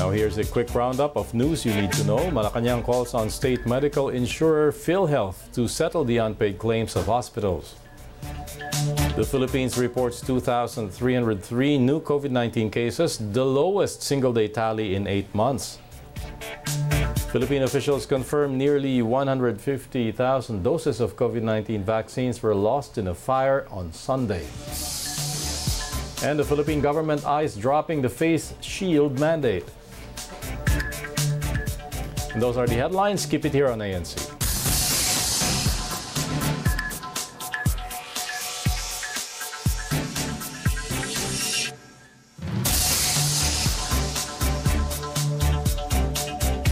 Now here's a quick roundup of news you need to know. Malacanang calls on state medical insurer PhilHealth to settle the unpaid claims of hospitals. The Philippines reports 2,303 new COVID-19 cases, the lowest single-day tally in eight months. Philippine officials confirm nearly 150,000 doses of COVID-19 vaccines were lost in a fire on Sunday. And the Philippine government eyes dropping the face shield mandate. And those are the headlines. Keep it here on ANC.